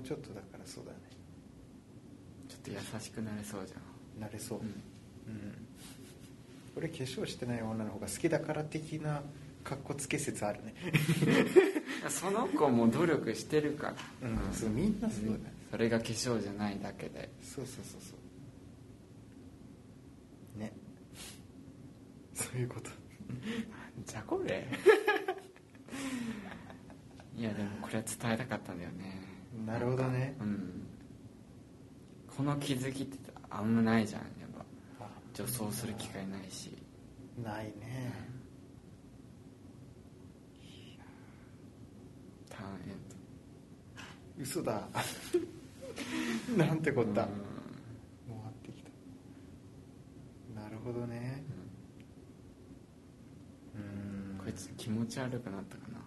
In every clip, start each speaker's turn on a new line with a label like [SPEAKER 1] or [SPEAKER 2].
[SPEAKER 1] うちょっとだからそうだね。
[SPEAKER 2] ちょっと優しくなれそうじゃん。
[SPEAKER 1] なれそう。
[SPEAKER 2] うん。
[SPEAKER 1] うん。俺化粧してない女の方が好きだから的なかっこつけ説あるね。
[SPEAKER 2] その子も努力してるから、
[SPEAKER 1] うんそうみんなそうだね。
[SPEAKER 2] それが化粧じゃないだけで。
[SPEAKER 1] そうそうそうそう。ね。そういうこと。
[SPEAKER 2] じゃこれ。いやでもこれは伝えたかったんだよね
[SPEAKER 1] なるほどね。
[SPEAKER 2] うん。この気づきってあんまないじゃんやっぱ。
[SPEAKER 1] あ
[SPEAKER 2] 女装する機会ないし。
[SPEAKER 1] ないね。
[SPEAKER 2] ターンエン
[SPEAKER 1] 嘘だ。なんてこ
[SPEAKER 2] ド
[SPEAKER 1] った、
[SPEAKER 2] うん。
[SPEAKER 1] もう終わってきた。なるほどね。うん。
[SPEAKER 2] こいつ気持ち悪くなったかな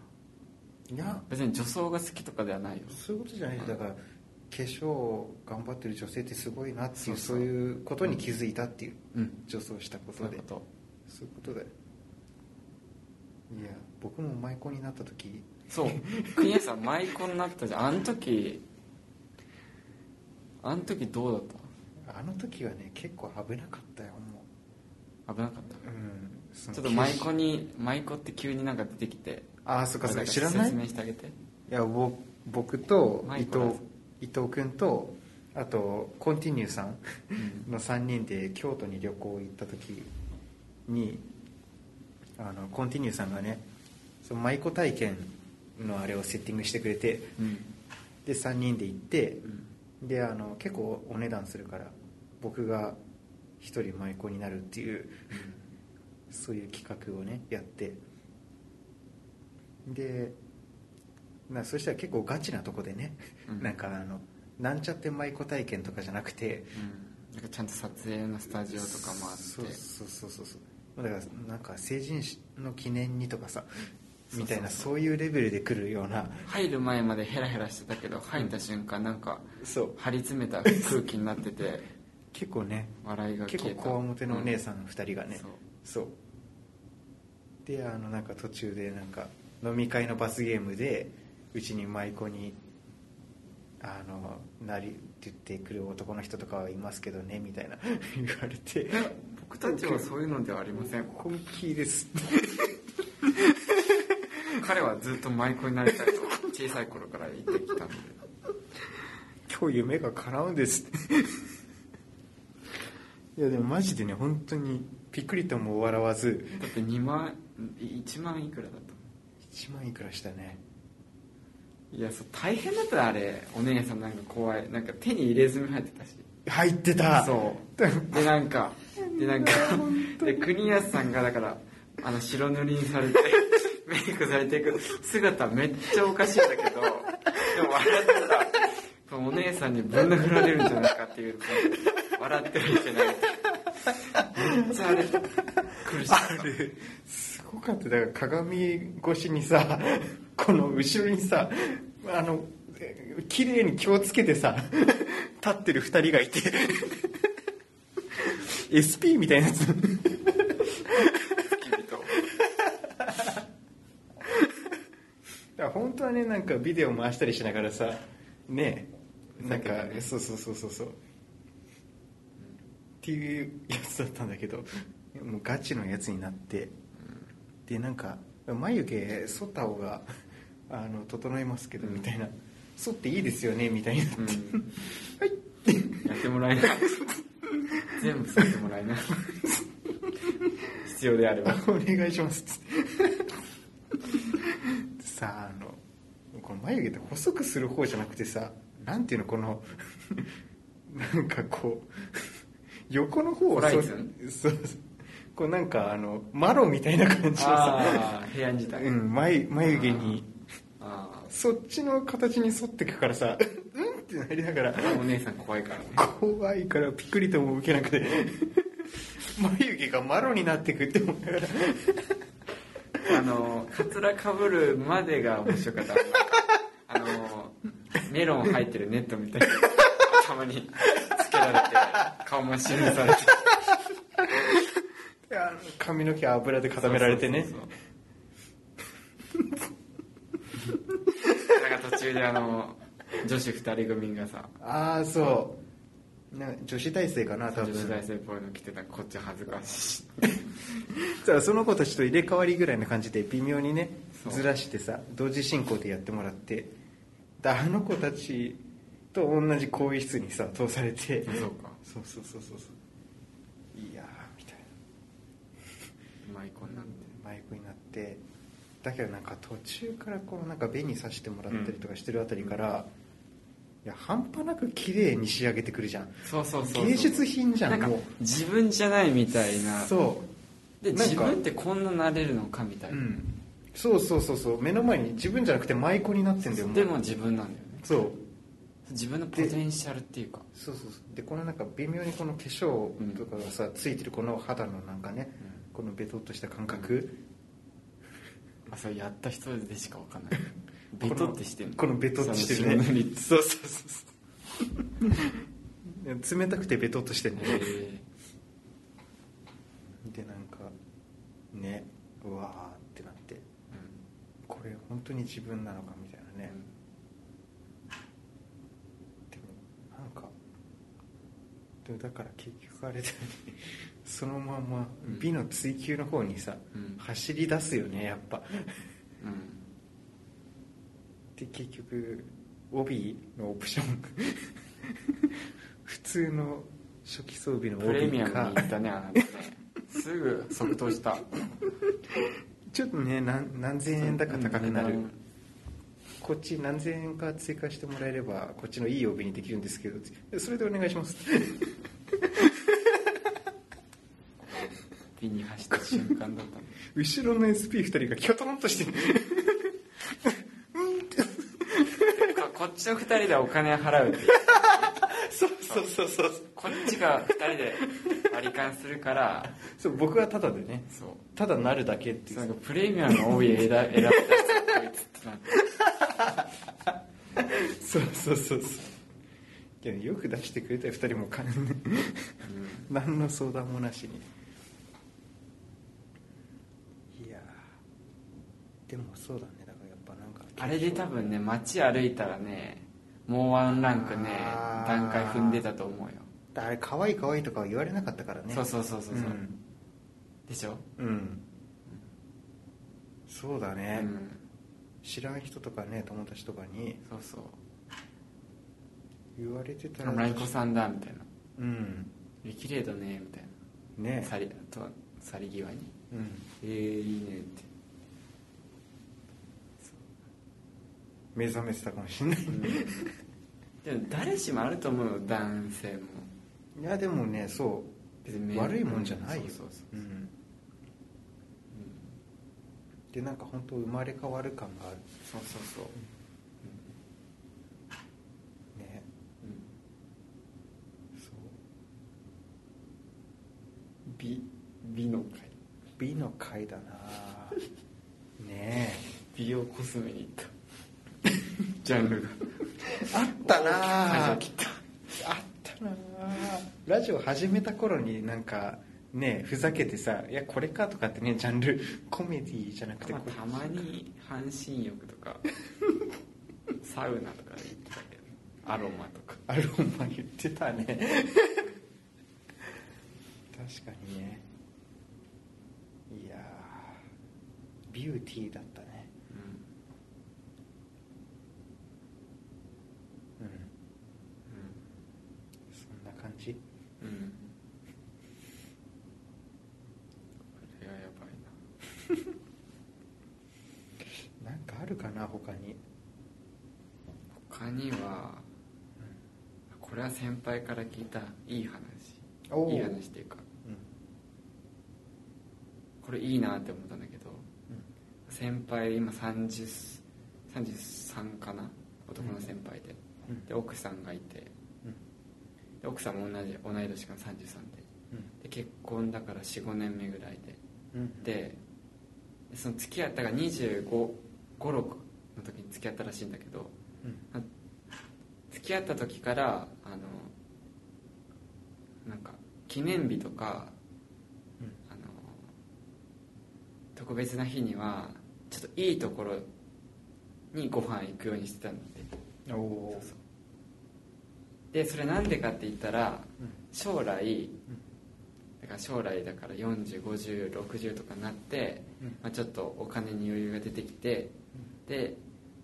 [SPEAKER 2] い
[SPEAKER 1] や。
[SPEAKER 2] 別に女装が好きとかではないよ。
[SPEAKER 1] そういうことじゃない。だから化粧頑張ってる女性ってすごいなっていう
[SPEAKER 2] そそう。
[SPEAKER 1] いうことに気づいたっていう。
[SPEAKER 2] うん。
[SPEAKER 1] 女装したことで。
[SPEAKER 2] そういうこと。
[SPEAKER 1] そういうことだよいや僕も舞妓になった時。
[SPEAKER 2] そう。国谷さん舞妓になったじゃん。あの時あの時どうだっ
[SPEAKER 1] あの時はね結構危なかったよも
[SPEAKER 2] た危なかった。
[SPEAKER 1] ううん
[SPEAKER 2] ちょっと舞妓に舞妓って急になんか出てきて
[SPEAKER 1] ああそっかそっか。知らない？
[SPEAKER 2] 説明してあげて。
[SPEAKER 1] いやぼ僕と伊藤伊藤君とあとコンティニューさん
[SPEAKER 2] うん。
[SPEAKER 1] の3人で京都に旅行行った時にあのコンティニューさんがねその舞妓体験のあれをセッティングしてくれて
[SPEAKER 2] うん。
[SPEAKER 1] で3人で行って
[SPEAKER 2] うん。
[SPEAKER 1] であの結構お値段するから僕が1人舞妓になるっていうそういう企画をねやってでなそしたら結構ガチなとこでね、
[SPEAKER 2] うん。
[SPEAKER 1] なんかあのなんちゃって舞妓体験とかじゃなくて
[SPEAKER 2] うん。なんかちゃんと撮影のスタジオとかもあって。
[SPEAKER 1] そうそうそうそうそう。だからなんか成人式の記念にとかさみたいな
[SPEAKER 2] そう
[SPEAKER 1] いうレベルで来るような。
[SPEAKER 2] 入る前までヘラヘラしてたけど入った瞬間なんか
[SPEAKER 1] そう。
[SPEAKER 2] 張り詰めた空気になってて
[SPEAKER 1] 結構ね
[SPEAKER 2] 笑いが
[SPEAKER 1] 結構こわもてのお姉さん2人がね、
[SPEAKER 2] そう。
[SPEAKER 1] そう。であのなんか途中でなんか飲み会の罰ゲームでうちに舞妓にあのなりって言ってくる男の人とかはいますけどねみたいな 言われて。
[SPEAKER 2] 僕たちはそういうのではありません。
[SPEAKER 1] 本気です。
[SPEAKER 2] 彼はずっと舞妓になりたいと小さい頃から言ってきたんで。
[SPEAKER 1] 今日夢が叶うんです。いやでもマジでね本当にピクリとも笑わず。
[SPEAKER 2] だって2万1万いくらだと
[SPEAKER 1] 1万いくらしたね。
[SPEAKER 2] いやそう大変だったあれ。お姉さんなんか怖い。なんか手に入れ墨入ってたし。
[SPEAKER 1] 入ってた。
[SPEAKER 2] そう。でなんかでなんかで国安さんがだからあの白塗りにされて メイクされていく姿めっちゃおかしいんだけどでも笑ってさお姉さんにぶん殴られるんじゃないかっていう笑ってはいけないめっちゃあれ苦しかった。
[SPEAKER 1] あれすごかった。だから鏡越しにさ この後ろにさあのえ綺麗に気をつけてさ立ってる二人がいて。SP みたいなやつ。本当はねなんかビデオ回したりしながらさねなんか、そうそうそうそうそう。っていうやつだったんだけどもうガチのやつになってでなんか眉毛剃った方が あの整いますけどみたいな。剃っていいですよねみたいにな。って、
[SPEAKER 2] うん。
[SPEAKER 1] はい。
[SPEAKER 2] やってもらえな。い全部させてもらえな。い必要であれば。
[SPEAKER 1] お願いします。ってさああのこの眉毛って細くする方じゃなくてさなんていうのこのなんかこう横の方をそ
[SPEAKER 2] ズン？
[SPEAKER 1] そうこうなんかあのマロみたいな感じのさ、
[SPEAKER 2] 部屋自体、
[SPEAKER 1] うん、眉眉毛に
[SPEAKER 2] あ
[SPEAKER 1] そっちの形に沿ってくからさ うんってなりながら
[SPEAKER 2] あお姉さん怖いからね。
[SPEAKER 1] 怖いからピクリとも受けなくて 眉毛がマロになってくって思いながら。
[SPEAKER 2] あのカツラかぶるまでが面白かった。あのメロン入ってるネットみたいな頭につけられて顔真っ白にされて
[SPEAKER 1] 髪の毛油で固められてね。
[SPEAKER 2] そうそうそう。なんか途中であの女子二人組がさ
[SPEAKER 1] ああそう。な女子大生かな多分。
[SPEAKER 2] 女子大生っぽいの着てたらこっち恥ずかしい。
[SPEAKER 1] その子たちと入れ替わりぐらいな感じで微妙にね
[SPEAKER 2] そう。
[SPEAKER 1] ずらしてさ同時進行でやってもらってであの子たちと同じ更衣室にさ通されて。
[SPEAKER 2] そうか。
[SPEAKER 1] そうそうそうそうそういやーみたいな
[SPEAKER 2] マイコになって
[SPEAKER 1] マイクになってだけどなんか途中からこのなんか紅さしてもらったりとかしてるあたりから、いや半端なく綺麗に仕上げてくるじゃん。
[SPEAKER 2] そうそうそうそう。
[SPEAKER 1] 芸術品じゃん
[SPEAKER 2] なんか
[SPEAKER 1] もう。
[SPEAKER 2] 自分じゃないみたいな。
[SPEAKER 1] そ
[SPEAKER 2] で
[SPEAKER 1] なんか
[SPEAKER 2] 自分ってこんななれるのかみたいうな、
[SPEAKER 1] うん。そうそうそうそう。目の前に自分じゃなくて舞妓になってんだよ
[SPEAKER 2] でも自分なんだよね。
[SPEAKER 1] そう。
[SPEAKER 2] 自分のポテンシャルっていうか。
[SPEAKER 1] そうそうそう。でこのなんか微妙にこの化粧とかがさ、ついてるこの肌のなんかね、このベトっとした感覚、
[SPEAKER 2] あそれやった人でしかわかんない。ベトってしてんの？
[SPEAKER 1] このベトっとしてるね。
[SPEAKER 2] そ
[SPEAKER 1] うそうそうそう冷たくてベトっとしてるね
[SPEAKER 2] え。
[SPEAKER 1] でなんかねうわーってなって。
[SPEAKER 2] ー
[SPEAKER 1] これ本当に自分なのかみたいなね、でもなんかでもだから結局あれだよねそのまま
[SPEAKER 2] うん。
[SPEAKER 1] 美の追求の方にさ、
[SPEAKER 2] うん。
[SPEAKER 1] 走り出すよねやっぱ。
[SPEAKER 2] うん。うん
[SPEAKER 1] で結局帯のオプション。普通の初期装備の
[SPEAKER 2] プレミアム
[SPEAKER 1] 帯か
[SPEAKER 2] に行ったねあなたね。すぐ即答した。
[SPEAKER 1] ちょっとね何何千円だか高くなる、
[SPEAKER 2] うん。
[SPEAKER 1] こっち何千円か追加してもらえればこっちのいい帯にできるんですけどそれでお願いします
[SPEAKER 2] 美に走った瞬間だったね
[SPEAKER 1] 後ろの SP2 人がキョトンとして。る
[SPEAKER 2] ここっちの二人でお金払うっていう。
[SPEAKER 1] そうそうそうそう。
[SPEAKER 2] こっちが二人で割り勘するから。
[SPEAKER 1] そう僕はただでね。
[SPEAKER 2] そう。
[SPEAKER 1] ただなるだけっていう。
[SPEAKER 2] なんかプレミアムの帯選 選びたいこいつってなって
[SPEAKER 1] そうそうそうそう。よく出してくれたよ2人も金何の相談もなしにいやーでもそうだね。だからやっぱなんか
[SPEAKER 2] あれで多分ね街歩いたらねもうワンランクね段階踏んでたと思うよ。
[SPEAKER 1] あれ可愛い可愛いとかは言われなかったからね。
[SPEAKER 2] そうそうそうそうそう。
[SPEAKER 1] うん。
[SPEAKER 2] でしょ？
[SPEAKER 1] うん。そうだ
[SPEAKER 2] う
[SPEAKER 1] ね、
[SPEAKER 2] ん。
[SPEAKER 1] 知らん人とかね友達とかに
[SPEAKER 2] そうそう。
[SPEAKER 1] 言われてたら。
[SPEAKER 2] 舞妓さんだみたいな。
[SPEAKER 1] うん「
[SPEAKER 2] 綺麗だね」みたいな。
[SPEAKER 1] ね。
[SPEAKER 2] 去りと去り際に。
[SPEAKER 1] うん「
[SPEAKER 2] えー、いいね」って
[SPEAKER 1] 目覚めてたかもしんない、
[SPEAKER 2] でも誰しもあると思うよ男性も。
[SPEAKER 1] いやでもねそう。悪いもんじゃないよ。
[SPEAKER 2] そうそうそう
[SPEAKER 1] う。ん。でなんか本当生まれ変わる感がある。
[SPEAKER 2] そうそうそう。
[SPEAKER 1] ね。
[SPEAKER 2] うん。
[SPEAKER 1] そう。
[SPEAKER 2] 美美の会。
[SPEAKER 1] 美の回だなね
[SPEAKER 2] 美容コスメに行ったジャンルが。
[SPEAKER 1] えあったなあ。った。なラジオ始めた頃になんかねふざけてさ「いやこれか」とかってねジャンルコメディじゃなくて
[SPEAKER 2] まあたまに半身浴とかサウナとかで行ってたけどアロマとか。
[SPEAKER 1] アロマ言ってたね。確かにね。いやービューティーだったね
[SPEAKER 2] うん
[SPEAKER 1] うんそんな感じ
[SPEAKER 2] うんうんこれはやばいな
[SPEAKER 1] なんかあるかな他に
[SPEAKER 2] 他にはこれは先輩から聞いたいい話。いい話っていうか。
[SPEAKER 1] うん。
[SPEAKER 2] これいいなって思ったんだけど先輩今30 33かな？男の先輩で,、
[SPEAKER 1] うん。
[SPEAKER 2] で奥さんがいて。
[SPEAKER 1] うん。
[SPEAKER 2] で奥さんも同じ同い年か33で。
[SPEAKER 1] うん。
[SPEAKER 2] で結婚だから45年目ぐらいで。
[SPEAKER 1] うん。
[SPEAKER 2] でその付き合ったが2 5 5 6の時に付き合ったらしいんだけど
[SPEAKER 1] うん
[SPEAKER 2] 付き合った時からあのなんか記念日とか
[SPEAKER 1] うん。
[SPEAKER 2] あの特別な日にはちょっといいところにご飯行くようにしてたんだって
[SPEAKER 1] おお
[SPEAKER 2] そう。でそれなんでかって言ったら将来だから将来だから405060とかになって、
[SPEAKER 1] うん。
[SPEAKER 2] まあ、ちょっとお金に余裕が出てきてで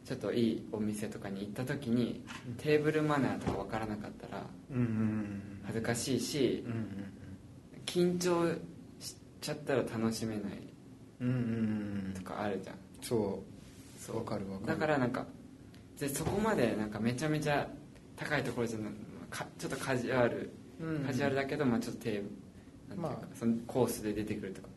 [SPEAKER 2] ちょっといいお店とかに行った時に
[SPEAKER 1] うん。
[SPEAKER 2] テーブルマナーとか分からなかったら恥ずかしいし緊張しちゃったら楽しめないとかあるじゃん。
[SPEAKER 1] そう。
[SPEAKER 2] そう
[SPEAKER 1] わかるわかる。
[SPEAKER 2] だからなんかでそこまでなんかめちゃめちゃ高いところじゃなかちょっとカジュアル
[SPEAKER 1] うん
[SPEAKER 2] カジュアルだけど、まあ、ちょっとテーブルコースで出てくるとか。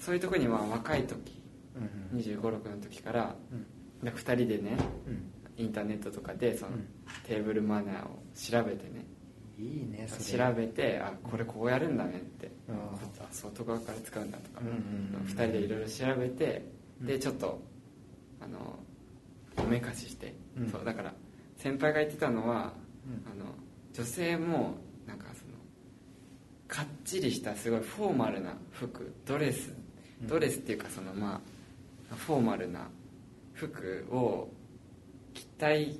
[SPEAKER 2] そういうところには若い時
[SPEAKER 1] うんうん。
[SPEAKER 2] 2 5 6の時から
[SPEAKER 1] うん
[SPEAKER 2] 2人でね
[SPEAKER 1] うん。
[SPEAKER 2] インターネットとかでその、
[SPEAKER 1] うん。
[SPEAKER 2] テーブルマナーを調べてね。
[SPEAKER 1] いいね
[SPEAKER 2] 調べてあこれこうやるんだねって。
[SPEAKER 1] あ
[SPEAKER 2] あ外側から使うんだとか、
[SPEAKER 1] うんうんうん
[SPEAKER 2] 2人でいろいろ調べて
[SPEAKER 1] うん。
[SPEAKER 2] でちょっとあのおめかしして、
[SPEAKER 1] うん。
[SPEAKER 2] そうだから先輩が言ってたのは、
[SPEAKER 1] うん。
[SPEAKER 2] あの女性もなんかそのかっちりしたすごいフォーマルな服ドレス。
[SPEAKER 1] うん。
[SPEAKER 2] ドレスっていうかそのまあフォーマルな服を着たい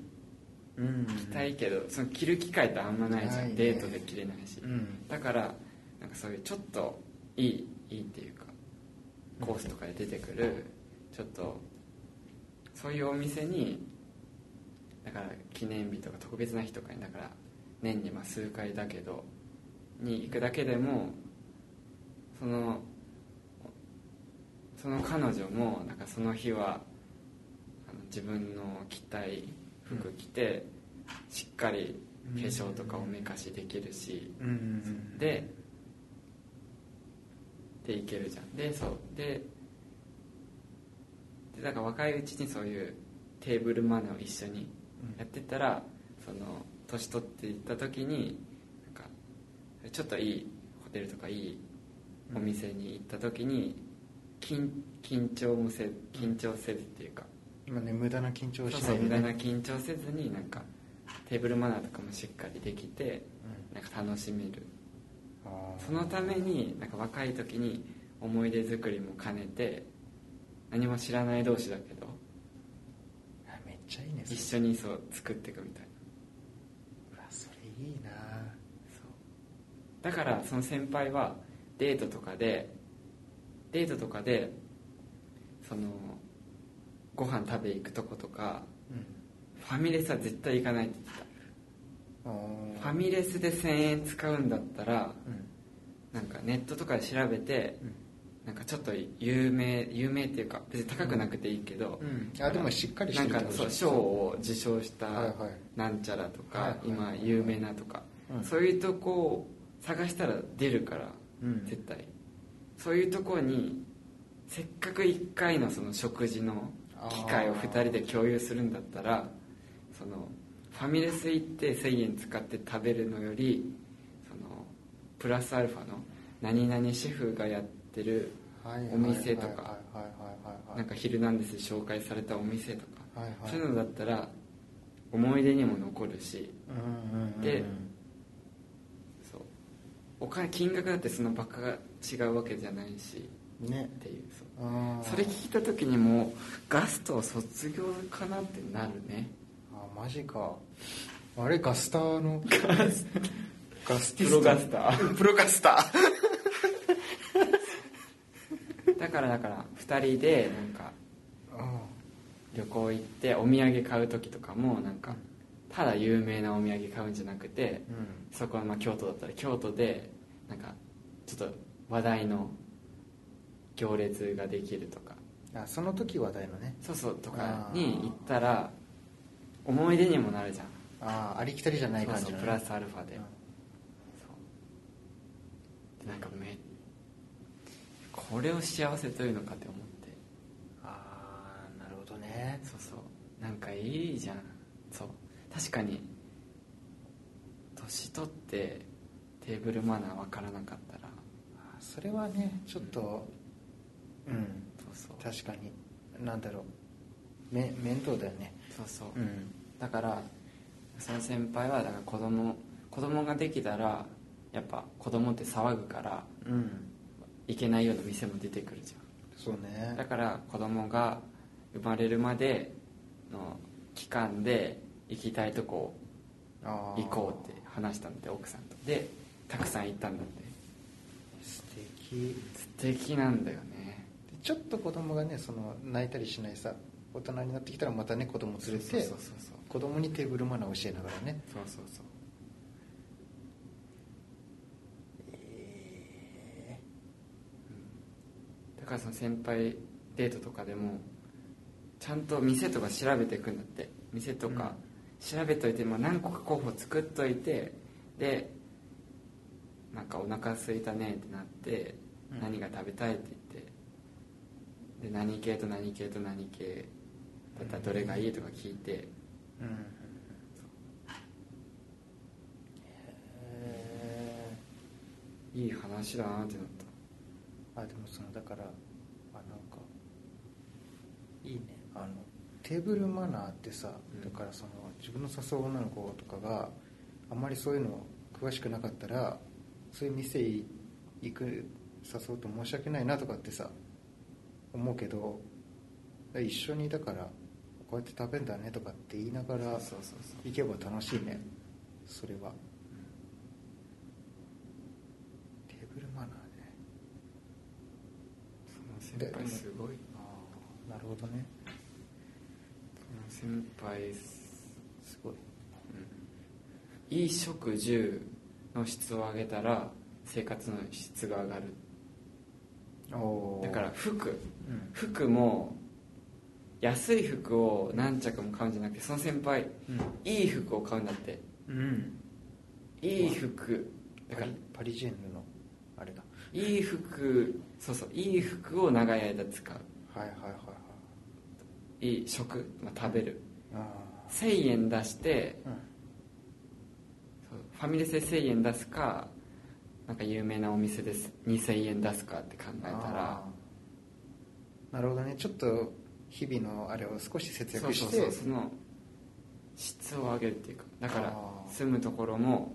[SPEAKER 2] 着たいけどその着る機会ってあんまないじゃん、
[SPEAKER 1] ね。
[SPEAKER 2] デートで着れないし、
[SPEAKER 1] うん。
[SPEAKER 2] だからなんかそういうちょっといいいいっていうかコースとかで出てくるちょっとそういうお店にだから記念日とか特別な日とかにだから年にまあ数回だけどに行くだけでもそのその彼女もなんかその日は自分の着たい服着て、しっかり化粧とかおめかしできるし、ででいけるじゃん。でそう。ででだから若いうちにそういうテーブルマナーを一緒にやってったら、その年取っていった時になんかちょっといいホテルとかいいお店に行った時に緊緊張もせ緊張せずっていうか、
[SPEAKER 1] 今ね無駄な緊張をしないでね。
[SPEAKER 2] 無駄な緊張せずになんかテーブルマナーとかもしっかりできてなんか楽しめる。そのためになんか若い時に思い出作りも兼ねて何も知らない同士だけど
[SPEAKER 1] あめっちゃいいね
[SPEAKER 2] 一緒にそう作っていくみたいな。
[SPEAKER 1] うわそれいいな。
[SPEAKER 2] そう。だからその先輩はデートとかでデートとかでそのご飯食べ行くとことか
[SPEAKER 1] うん。
[SPEAKER 2] ファミレスは絶対行かないって言って
[SPEAKER 1] あ
[SPEAKER 2] たファミレスで1000円使うんだったら
[SPEAKER 1] うん。
[SPEAKER 2] なんかネットとかで調べて
[SPEAKER 1] うん。
[SPEAKER 2] なんかちょっと有名有名っていうか別に高くなくていいけど、
[SPEAKER 1] うん。あでもしっかりしてる
[SPEAKER 2] なんかそう賞を受賞した
[SPEAKER 1] はいはい。
[SPEAKER 2] なんちゃらとか、
[SPEAKER 1] はいはい
[SPEAKER 2] 今有名なとか、
[SPEAKER 1] うん。
[SPEAKER 2] そういうとこを探したら出るから、
[SPEAKER 1] うん。
[SPEAKER 2] 絶対。そういうとこにせっかく1回のその食事の機会を2人で共有するんだったらそのファミレス行って1000円使って食べるのよりそのプラスアルファの何々シェフがやってるお店とかなんか「ヒルナンデス」で紹介されたお店とか、
[SPEAKER 1] はいはい。
[SPEAKER 2] そういうのだったら思い出にも残るし。
[SPEAKER 1] うんうんうん。
[SPEAKER 2] でそう。お金金額だってそのバカが違うわけじゃないし
[SPEAKER 1] ね
[SPEAKER 2] っていうそれ聞いた時にもうガスト卒業かなってなるね。
[SPEAKER 1] あマジか。あれガスターの？ガスティス
[SPEAKER 2] プロガスター。
[SPEAKER 1] プロガスタ
[SPEAKER 2] だからだから2人でなんか
[SPEAKER 1] あ
[SPEAKER 2] 旅行行ってお土産買う時とかもなんかただ有名なお土産買うんじゃなくて
[SPEAKER 1] うん。
[SPEAKER 2] そこはまあ京都だったら京都でなんかちょっと話題の行列ができるとか。
[SPEAKER 1] あその時話題のね。
[SPEAKER 2] そうそうとかに行ったら思い出にもなるじゃん。
[SPEAKER 1] ああありきたりじゃない
[SPEAKER 2] そう
[SPEAKER 1] 感じのね。
[SPEAKER 2] そうプラスアルファで、
[SPEAKER 1] うん。
[SPEAKER 2] そう。でなんかめこれを幸せというのかって思って。
[SPEAKER 1] ああなるほどね。
[SPEAKER 2] そうそう。なんかいいじゃん。そう。確かに年取ってテーブルマナー分からなかったら。
[SPEAKER 1] それはねちょっとうん
[SPEAKER 2] そうそう。
[SPEAKER 1] 確かに。なんだろう。め面倒だよね。
[SPEAKER 2] そうそう、
[SPEAKER 1] うん。
[SPEAKER 2] だからその先輩はだから子供子供ができたらやっぱ子供って騒ぐから
[SPEAKER 1] うん。
[SPEAKER 2] 行けないような店も出てくるじ
[SPEAKER 1] そう
[SPEAKER 2] ゃん
[SPEAKER 1] ね。
[SPEAKER 2] だから子供が生まれるまでの期間で行きたいとこ行こうって話したんだって奥さんと。でたくさん行ったんだって。
[SPEAKER 1] 素敵。
[SPEAKER 2] 素敵なんだよね。
[SPEAKER 1] でちょっと子供がねその泣いたりしないさ大人になってきたらまたね子供連れて
[SPEAKER 2] そうそうそうそう。
[SPEAKER 1] 子供にテーブルマナーを教えながらね。
[SPEAKER 2] そうそうそう。だからその先輩デートとかでもちゃんと店とか調べていくんだって。店とか調べといて、まあ、何個か候補作っといてでなんかお腹空いたねってなって、
[SPEAKER 1] うん。
[SPEAKER 2] 何が食べたいってで何系と何系と何系だったらどれがいいとか聞いて、
[SPEAKER 1] うんへ
[SPEAKER 2] いい話だなってなった。
[SPEAKER 1] ーあでもそのだからあなんかいいね。あのテーブルマナーってさ、
[SPEAKER 2] うん。
[SPEAKER 1] だからその自分の誘う女の子とかがあんまりそういうの詳しくなかったらそういう店行く誘うと申し訳ないなとかってさ思うけど一緒にだからこうやって食べんだねとかって言いながら行けば楽しいね。それは。テーブルマナーね。
[SPEAKER 2] その先輩すごい
[SPEAKER 1] な。るほどね。
[SPEAKER 2] その先輩
[SPEAKER 1] すごい。
[SPEAKER 2] いい食住の質を上げたら生活の質が上がる。
[SPEAKER 1] おー
[SPEAKER 2] だから服。
[SPEAKER 1] うん。
[SPEAKER 2] 服も安い服を何着も買うんじゃなくてその先輩いい服を買うんだって。
[SPEAKER 1] うん、うん、
[SPEAKER 2] いい服。だから
[SPEAKER 1] パリジェンヌのあれだ。
[SPEAKER 2] いい服そうそういい服を長い間使う。
[SPEAKER 1] はいはいはいはい。
[SPEAKER 2] いい食、まあ、食べる。
[SPEAKER 1] あ
[SPEAKER 2] 1000円出して
[SPEAKER 1] あうん。
[SPEAKER 2] ファミレスで1000円出すかなんか有名なお店で2000円出すかって考えたら。
[SPEAKER 1] なるほどね。ちょっと日々のあれを少し節
[SPEAKER 2] そうそう
[SPEAKER 1] 約して
[SPEAKER 2] そう。その質を上げるっていうか。だから住むところも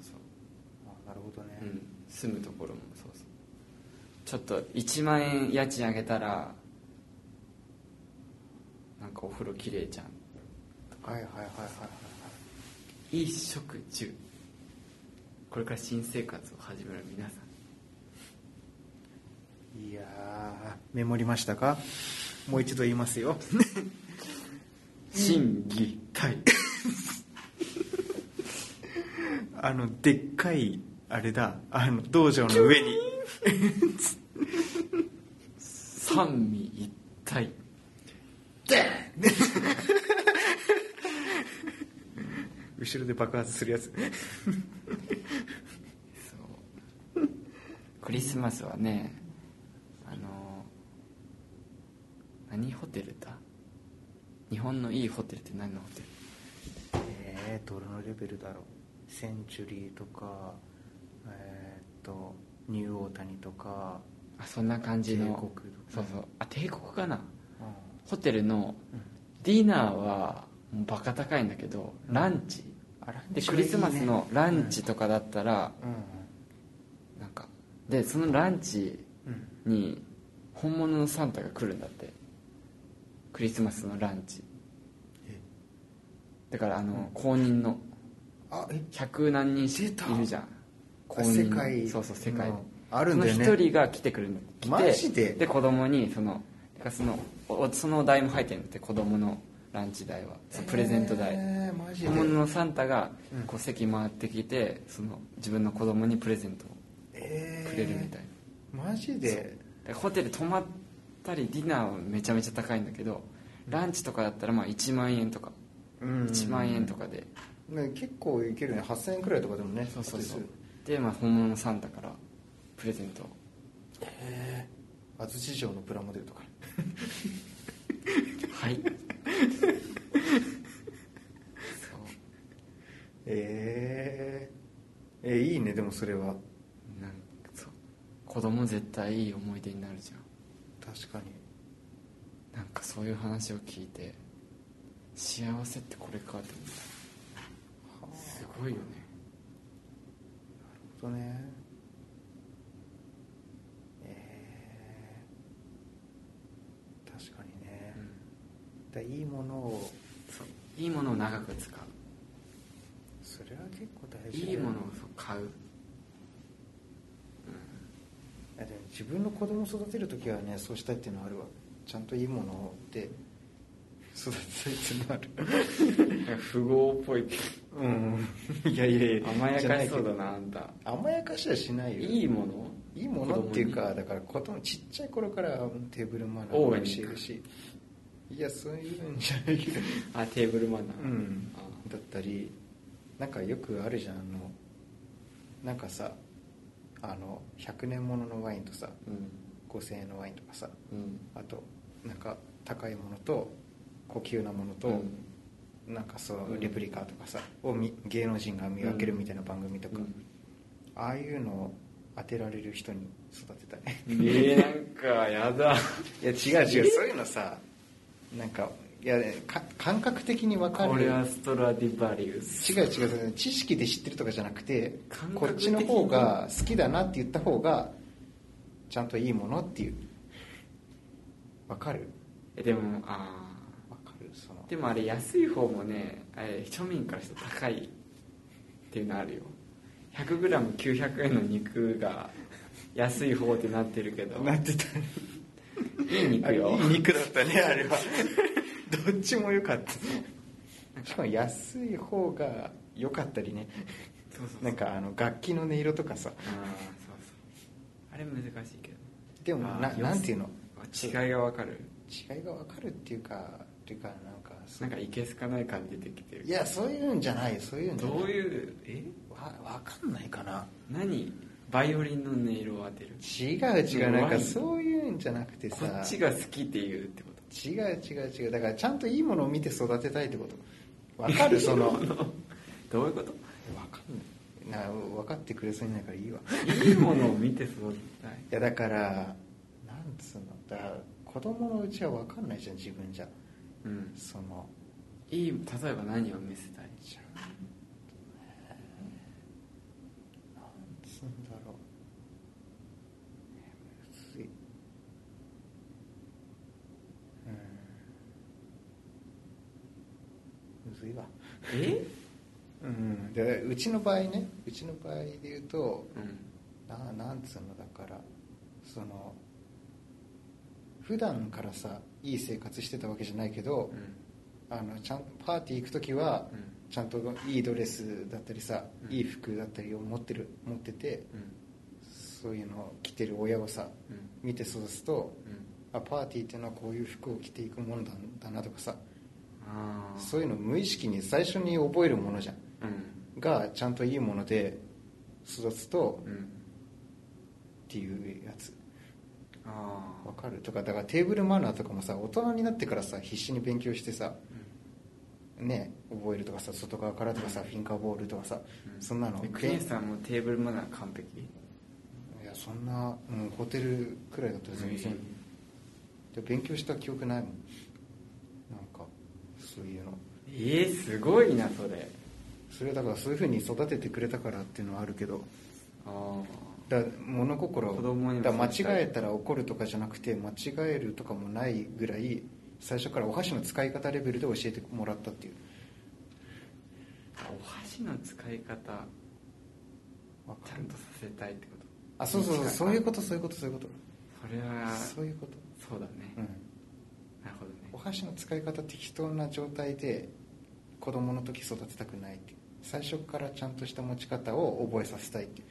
[SPEAKER 2] そう
[SPEAKER 1] あなるほどね、
[SPEAKER 2] そう、うん、住むところもそうそう。ちょっと1万円家賃上げたらなんかお風呂きれいじゃん。
[SPEAKER 1] はいはいはいはいはい
[SPEAKER 2] い。い食住これから新生活を始める皆さん。
[SPEAKER 1] いやーメモりましたか？もう一度言いますよ。
[SPEAKER 2] 審議
[SPEAKER 1] はいあのでっかいあれだ。あの道場の上に。
[SPEAKER 2] 三位一体。
[SPEAKER 1] 後ろで爆発するやつ
[SPEAKER 2] クリスマスはねあの何ホテルだ？日本のいいホテルって何のホテル？
[SPEAKER 1] えー、どれのレベルだろう？センチュリーとかえー、っとニューオータニとか
[SPEAKER 2] あそんな感じの。
[SPEAKER 1] 帝国
[SPEAKER 2] そうそう。あ帝国かな？
[SPEAKER 1] う
[SPEAKER 2] ホテルのディナーはもうバカ高いんだけど
[SPEAKER 1] うん。
[SPEAKER 2] ランチ、でクリスマスのランチとかだったら、
[SPEAKER 1] うん。
[SPEAKER 2] なんかでそのランチに本物のサンタが来るんだって。クリスマスのランチ。
[SPEAKER 1] え？
[SPEAKER 2] だからあの、公認の。百何人いるじゃん。公
[SPEAKER 1] 世
[SPEAKER 2] 認の。
[SPEAKER 1] 界
[SPEAKER 2] そうそう世界。
[SPEAKER 1] のあるんだよね。
[SPEAKER 2] その一人が来てくるんだ来て
[SPEAKER 1] マジで？
[SPEAKER 2] で子供にそのそのおその代も入ってるんだって子供のランチ代は。プレゼント代、
[SPEAKER 1] えー、
[SPEAKER 2] 本物のサンタが
[SPEAKER 1] うん。
[SPEAKER 2] こう席回ってきてその自分の子供にプレゼントをれるみたいな、
[SPEAKER 1] マジで？
[SPEAKER 2] でホテル泊まったりディナーはめちゃめちゃ高いんだけどランチとかだったらまあ1万円とか。
[SPEAKER 1] うん。
[SPEAKER 2] 1万円とかで。
[SPEAKER 1] ね結構いけるね。8000円くらいとかでもね。
[SPEAKER 2] そうそうそう。でまあ本物のサンタからプレゼント
[SPEAKER 1] へえ安土城のプラモデルとか。
[SPEAKER 2] はい。そう。
[SPEAKER 1] えー、えーいいねでもそれは
[SPEAKER 2] 子供絶対いい思い出になるじゃん。
[SPEAKER 1] 確かに。
[SPEAKER 2] なんかそういう話を聞いて幸せってこれかって思った。すごいよね。
[SPEAKER 1] とね。えー、確かにね、だいいものを。
[SPEAKER 2] いいものを長く使う。
[SPEAKER 1] それは結構大事だよ
[SPEAKER 2] いいものを買う
[SPEAKER 1] 自分の子供を育てる時はねそうしたいっていうのはあるわ。ちゃんといいもので育てたいっていうのはある。
[SPEAKER 2] 富豪っぽい。
[SPEAKER 1] うん。いやいやいや。
[SPEAKER 2] 甘やかしそうだ
[SPEAKER 1] じ
[SPEAKER 2] なあんた。
[SPEAKER 1] 甘やかしはしないよ。
[SPEAKER 2] いいもの？
[SPEAKER 1] いいものっていうかだから子供ちっちゃい頃からテーブルマナーを教えるしいやそういうんじゃないけど
[SPEAKER 2] あテーブルマナー。
[SPEAKER 1] うん。
[SPEAKER 2] あ
[SPEAKER 1] だったりなんかよくあるじゃんあのなんかさあの100年もののワインとさ
[SPEAKER 2] うん。
[SPEAKER 1] 5000円のワインとかさ
[SPEAKER 2] うん。
[SPEAKER 1] あとなんか高いものと高級なものと、なんかそううん。レプリカとかさをみ芸能人が見分けるみたいな番組とか、
[SPEAKER 2] うん。
[SPEAKER 1] ああいうのを当てられる人に育てたい。
[SPEAKER 2] えー、なんかやだ。
[SPEAKER 1] いや違う違うそういうのさなんかいやか感覚的に分かる。
[SPEAKER 2] これはストラディバリウス。
[SPEAKER 1] 違う違う知識で知ってるとかじゃなくて
[SPEAKER 2] 感
[SPEAKER 1] こっちの方が好きだなって言った方がちゃんといいものっていう。わかる？
[SPEAKER 2] えでもあ
[SPEAKER 1] わかる？その。
[SPEAKER 2] ーでもあれ安い方もねあれ庶民からしたら高いっていうのあるよ。100g900 円の肉が安い方ってなってるけど。
[SPEAKER 1] なってた。
[SPEAKER 2] いい肉よ。
[SPEAKER 1] あいい肉だったねあれは どっちも良かった。しかも安い方が良かったりね。
[SPEAKER 2] そうそう
[SPEAKER 1] なんかあの楽器の音色とかさ。
[SPEAKER 2] ああそうそう。あれ難しいけど
[SPEAKER 1] でもななんていうの？
[SPEAKER 2] 違いが分かる。
[SPEAKER 1] 違いが分かるっていうかっていうかなんか
[SPEAKER 2] なんかいけすかない感じ出てきてる。
[SPEAKER 1] いやそういうんじゃないそういうんじゃない。
[SPEAKER 2] どういうえ？
[SPEAKER 1] わ分かんないかな。
[SPEAKER 2] 何？バイオリンの音色を当てる。
[SPEAKER 1] 違う違う。なんかそういうんじゃなくてさ。
[SPEAKER 2] こっちが好きっていうってこと？
[SPEAKER 1] 違う違う違う。だからちゃんといいものを見て育てたいってこと。分かる？その。
[SPEAKER 2] どういうこと？
[SPEAKER 1] ない。な分かってくれそうにないからいいわ。
[SPEAKER 2] いいものを見て育てたい。
[SPEAKER 1] いやだからなんつうの？だから子供のうちは分かんないじゃん自分じゃ。
[SPEAKER 2] うん。
[SPEAKER 1] その。
[SPEAKER 2] いい例えば何を見せたい？
[SPEAKER 1] ちゃんつうんだろうえむずいうんむずいわ
[SPEAKER 2] え？
[SPEAKER 1] うん。でうちの場合ねうちの場合で言うと
[SPEAKER 2] うん。
[SPEAKER 1] ななんつうのだからその普段からさいい生活してたわけじゃないけど、
[SPEAKER 2] うん。
[SPEAKER 1] あのちゃんパーティー行く時は、
[SPEAKER 2] うん。
[SPEAKER 1] ちゃんといいドレスだったりさ、
[SPEAKER 2] うん。
[SPEAKER 1] いい服だったりを持ってる持ってて
[SPEAKER 2] うん。
[SPEAKER 1] そういうのを着てる親をさ
[SPEAKER 2] うん。
[SPEAKER 1] 見て育つと
[SPEAKER 2] うん。
[SPEAKER 1] あパーティーっていうのはこういう服を着ていくもんだだなとかさそういうの無意識に最初に覚えるものじゃん。
[SPEAKER 2] うん。
[SPEAKER 1] がちゃんといいもので育つと
[SPEAKER 2] うん。
[SPEAKER 1] っていうやつ。わかる。とかだからテーブルマナーとかもさ大人になってからさ必死に勉強してさね覚えるとかさ外側からとかさフィンカーボールとかさ、
[SPEAKER 2] うん。
[SPEAKER 1] そんなの。
[SPEAKER 2] クリーンさんもテーブルマナー完璧？
[SPEAKER 1] いやそんな、うん、ホテルくらいだったら全然、で勉強した記憶ないもんそういうの。
[SPEAKER 2] えー、すごいなそれ。
[SPEAKER 1] それだからそういうふうに育ててくれたからっていうのはあるけど。
[SPEAKER 2] あ
[SPEAKER 1] だから物心
[SPEAKER 2] 子供にも
[SPEAKER 1] だ間違えたら怒るとかじゃなくて間違えるとかもないぐらい最初からお箸の使い方レベルで教えてもらったっていう。
[SPEAKER 2] あお箸の使い方ちゃんとさせたいってこと？
[SPEAKER 1] あそうそうそう。そういうことそういうことそういうこと。
[SPEAKER 2] それは
[SPEAKER 1] そういうこと。
[SPEAKER 2] そうだね、
[SPEAKER 1] うん。
[SPEAKER 2] なるほどね
[SPEAKER 1] お箸の使い方適当な状態で子供の時育てたくないって最初からちゃんとした持ち方を覚えさせたいっていう。っ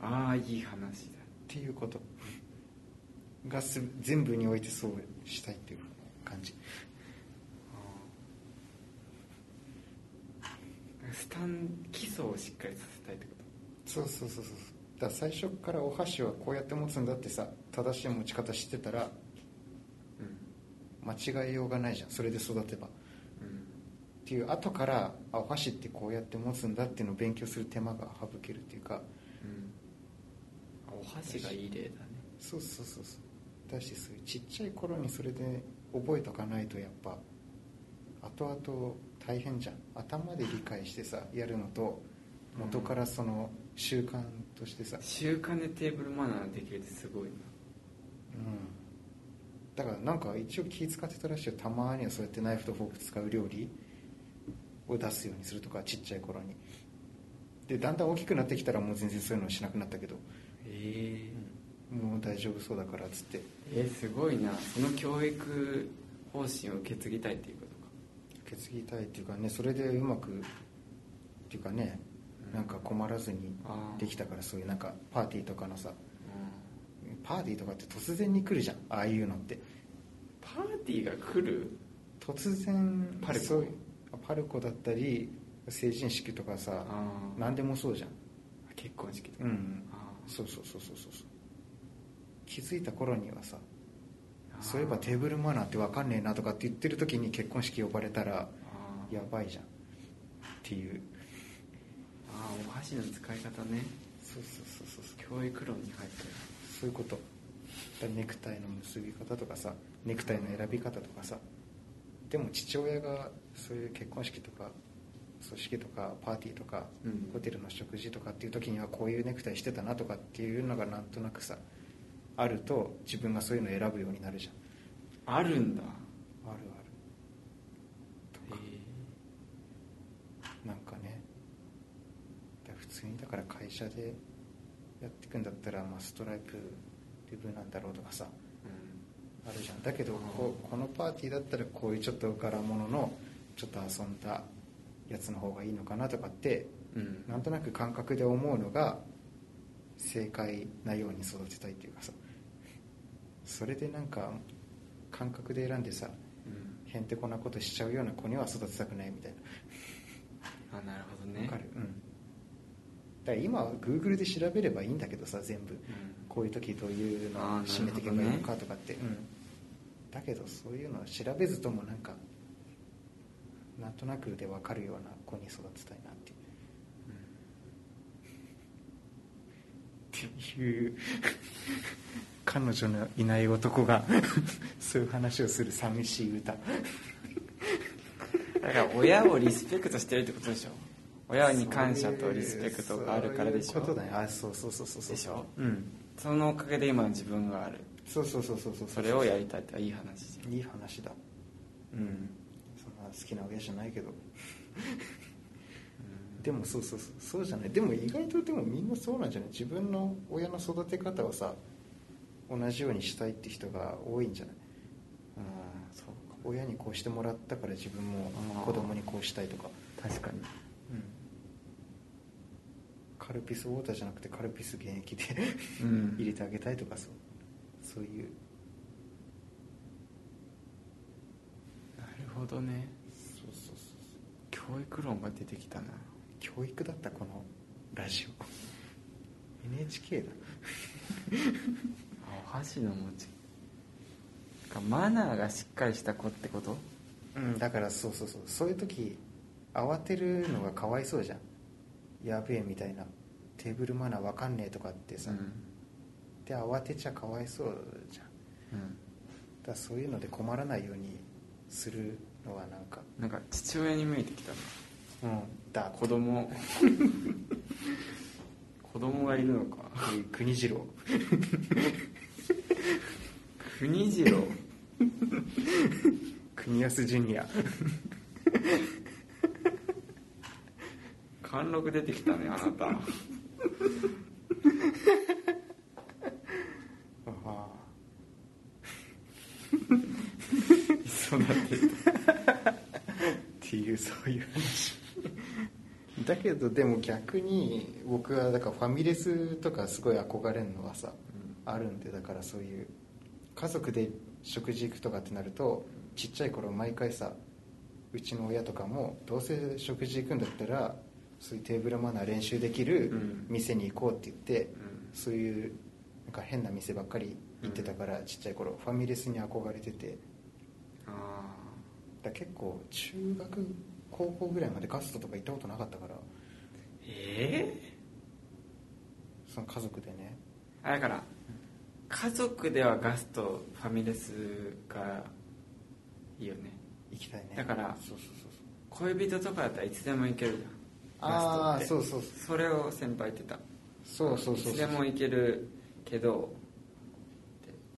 [SPEAKER 2] ああいい話だ。
[SPEAKER 1] ていうことがす全部においてそうしたいっていう感じ。
[SPEAKER 2] スタン基礎をしっかりさせたいってこと？
[SPEAKER 1] そうそうそうそう。だ最初からお箸はこうやって持つんだってさ正しい持ち方知ってたら
[SPEAKER 2] うん
[SPEAKER 1] 間違えようがないじゃん。それで育てば。
[SPEAKER 2] うん
[SPEAKER 1] っていう後からあお箸ってこうやって持つんだっていうのを勉強する手間が省けるっていうか。
[SPEAKER 2] うん。あお箸がいい例だね。
[SPEAKER 1] そうそうそうそう。だしそういうちっちゃい頃にそれで覚えとかないとやっぱ後々大変じゃん。頭で理解してさやるのと元からその習慣としてさ、
[SPEAKER 2] 習慣でテーブルマナーできるってすごいな。
[SPEAKER 1] うんだからなんか一応気使ってたらしいよ。たまにはそうやってナイフとフォーク使う料理を出すようにするとかちっちゃい頃に。でだんだん大きくなってきたらもう全然そういうのしなくなったけど、
[SPEAKER 2] え
[SPEAKER 1] もう大丈夫そうだからっつって。
[SPEAKER 2] えー、すごいな。その教育方針を受け継ぎたいっていうことか。
[SPEAKER 1] 受け継ぎたいっていうかねそれでうまくっていうかねなんか困らずにできたからそういうなんかパーティーとかのさパーティーとかって突然に来るじゃんああいうのって。
[SPEAKER 2] パーティーが来る？
[SPEAKER 1] 突然
[SPEAKER 2] パルコ？
[SPEAKER 1] パルコだったり成人式とかさ何でもそうじゃん。
[SPEAKER 2] 結婚式とか、
[SPEAKER 1] うん
[SPEAKER 2] あ
[SPEAKER 1] そうそうそうそうそうそう。気づいた頃にはさそういえばテーブルマナーって分かんねえなとかって言ってる時に結婚式呼ばれたらやばいじゃんっていう。
[SPEAKER 2] あーお箸の使い方ね。
[SPEAKER 1] そうそうそうそうそう。
[SPEAKER 2] 教育論に入ってる
[SPEAKER 1] そういうこと。ネクタイの結び方とかさネクタイの選び方とかさ。でも父親がそういう結婚式とか組織とかパーティーとか、
[SPEAKER 2] うん。
[SPEAKER 1] ホテルの食事とかっていう時にはこういうネクタイしてたなとかっていうのがなんとなくさあると自分がそういうのを選ぶようになるじゃん。
[SPEAKER 2] あるんだ。
[SPEAKER 1] あるある。なんかね。だから普通にだから会社でやっていくんだったら、まあ、ストライプリブなんだろうとかさあるじゃん。だけどこうこのパーティーだったらこういうちょっと柄物のちょっと遊んだやつの方がいいのかなとかって
[SPEAKER 2] うん。
[SPEAKER 1] なんとなく感覚で思うのが正解なように育てたいっていうかさ。それでなんか感覚で選んでさ
[SPEAKER 2] うん。
[SPEAKER 1] へんてこなことしちゃうような子には育てたくないみたいな。
[SPEAKER 2] あなるほどね。
[SPEAKER 1] わかる？うんだから今は Google で調べればいいんだけどさ全部。
[SPEAKER 2] うん。
[SPEAKER 1] こういう時どういうのを締めていけばいいのかとかって、うん、だけどそういうのを調べずともなんかなんとなくで分かるような子に育てたいなっていう。っていう彼女のいない男が そういう話をする寂しい歌。
[SPEAKER 2] だから親をリスペクトしてるってことでしょ親に感謝とリスペクトがあるからでしょ
[SPEAKER 1] そうだねあそうそうそうそうそう。
[SPEAKER 2] でしょ？
[SPEAKER 1] うん。
[SPEAKER 2] そのおかげで今の自分がある。
[SPEAKER 1] そうそうそうそうそう。
[SPEAKER 2] それをやりたいっていい話じゃん。
[SPEAKER 1] いい話だ。うん。そんな好きな親じゃないけど。でもそうそうそう。そうじゃない。でも意外とでもみんなそうなんじゃない？自分の親の育て方をさ同じようにしたいって人が多いんじゃない？
[SPEAKER 2] うんそうか。
[SPEAKER 1] 親にこうしてもらったから自分も子供にこうしたいとか。
[SPEAKER 2] 確かに。
[SPEAKER 1] うんカルピスウォーターじゃなくてカルピス原液で
[SPEAKER 2] うん。
[SPEAKER 1] 入れてあげたいとかそうそういう。
[SPEAKER 2] なるほどね。
[SPEAKER 1] そうそうそう
[SPEAKER 2] 教育論が出てきたな。
[SPEAKER 1] 教育だったこのラジオ。NHK だ。
[SPEAKER 2] あお箸の持ちかマナーがしっかりした子ってこと？
[SPEAKER 1] うんだからそうそうそう。そういう時慌てるのがかわいそうじゃんやべえみたいなテーブルマナーわかんねえとかってさ、で慌てちゃかわいそうじゃん。
[SPEAKER 2] うん、うん、
[SPEAKER 1] だそういうので困らないようにするのはなんか。
[SPEAKER 2] なんか父親に見えてきたな
[SPEAKER 1] うん。だ。
[SPEAKER 2] 子供。子供がいるのか。
[SPEAKER 1] 国次郎。
[SPEAKER 2] 国次郎。
[SPEAKER 1] 国安ジュニア
[SPEAKER 2] 貫禄出てきたねあなた。
[SPEAKER 1] ああ
[SPEAKER 2] そうなって
[SPEAKER 1] っていうそういう話。だけどでも逆に僕はだからファミレスとかすごい憧れるのはさ、あるんでだからそういう家族で食事行くとかってなるとちっちゃい頃毎回さうちの親とかもどうせ食事行くんだったらそういうテーブルマナー練習できる
[SPEAKER 2] うん。
[SPEAKER 1] 店に行こうって言って、
[SPEAKER 2] うん。
[SPEAKER 1] そういうなんか変な店ばっかり行ってたから、ちっちゃい頃ファミレスに憧れてて。
[SPEAKER 2] あ
[SPEAKER 1] だ結構中学高校ぐらいまでガストとか行ったことなかったから。
[SPEAKER 2] ええ
[SPEAKER 1] その家族でね。
[SPEAKER 2] あだから家族ではガストファミレスがいいよね。
[SPEAKER 1] 行きたいね。
[SPEAKER 2] だから
[SPEAKER 1] そうそうそうそう。
[SPEAKER 2] 恋人とかだったらいつでも行けるじゃん
[SPEAKER 1] ああそうそう
[SPEAKER 2] それを先輩言ってた。
[SPEAKER 1] そうそうそうそう。
[SPEAKER 2] でも行けるけど